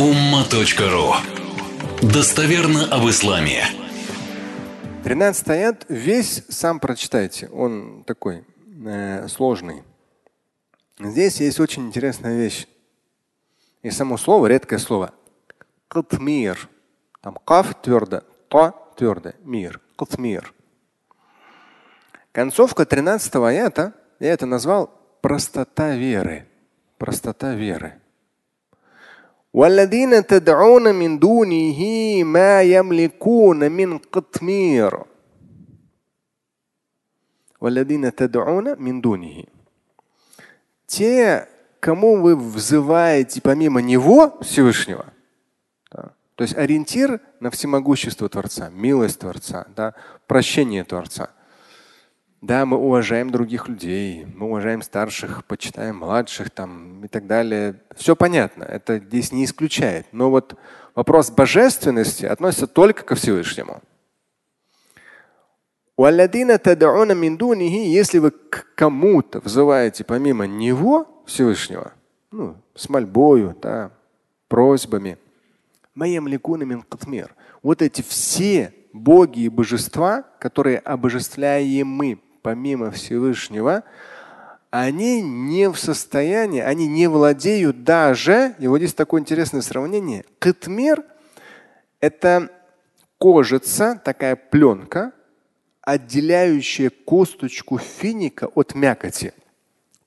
umma.ru Достоверно об исламе. 13 аят весь сам прочитайте. Он такой э, сложный. Здесь есть очень интересная вещь. И само слово, редкое слово. Катмир. Там каф твердо, та твердо, мир. Катмир. Концовка 13 аята, я это назвал простота веры. Простота веры. والذين تدعون من دونه ما يملكون من قطمير والذين تدعون من دونه те, кому вы взываете помимо Него, Всевышнего, да, то есть ориентир на всемогущество Творца, милость Творца, да, прощение Творца – да, мы уважаем других людей, мы уважаем старших, почитаем младших там и так далее. Все понятно, это здесь не исключает. Но вот вопрос божественности относится только ко Всевышнему. Если вы к кому-то взываете помимо Него, Всевышнего, ну, с мольбою, да, просьбами, вот эти все боги и божества, которые обожествляем мы помимо Всевышнего, они не в состоянии, они не владеют даже, и вот здесь такое интересное сравнение, кытмир – это кожица, такая пленка, отделяющая косточку финика от мякоти.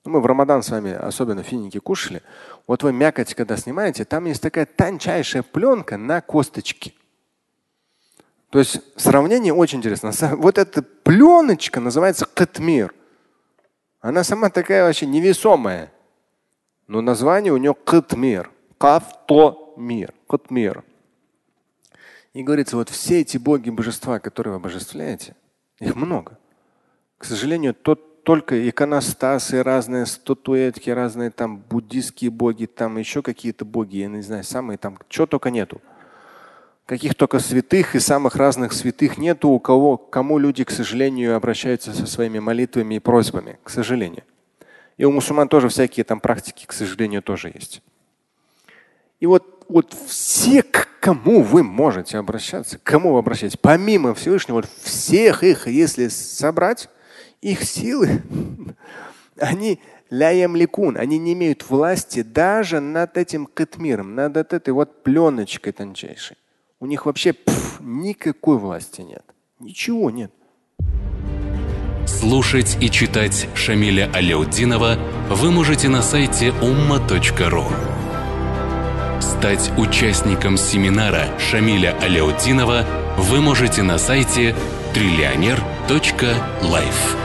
Ну, мы в Рамадан с вами особенно финики кушали. Вот вы мякоть, когда снимаете, там есть такая тончайшая пленка на косточке – то есть сравнение очень интересно. Вот эта пленочка называется катмир. Она сама такая вообще невесомая. Но название у нее катмир. Кавто-мир. Катмир. И говорится, вот все эти боги божества, которые вы обожествляете, их много. К сожалению, тот, только иконостасы, разные статуэтки, разные там буддийские боги, там еще какие-то боги, я не знаю, самые там, чего только нету. Каких только святых и самых разных святых нету у кого, кому люди, к сожалению, обращаются со своими молитвами и просьбами, к сожалению. И у мусульман тоже всякие там практики, к сожалению, тоже есть. И вот, вот все, к кому вы можете обращаться, к кому вы обращаетесь, помимо Всевышнего, вот всех их, если собрать, их силы, они ликун, они не имеют власти даже над этим катмиром, над этой вот пленочкой тончайшей. У них вообще пф, никакой власти нет. Ничего нет. Слушать и читать Шамиля Аляутдинова вы можете на сайте umma.ru. Стать участником семинара Шамиля Аляутдинова вы можете на сайте триллионер.life.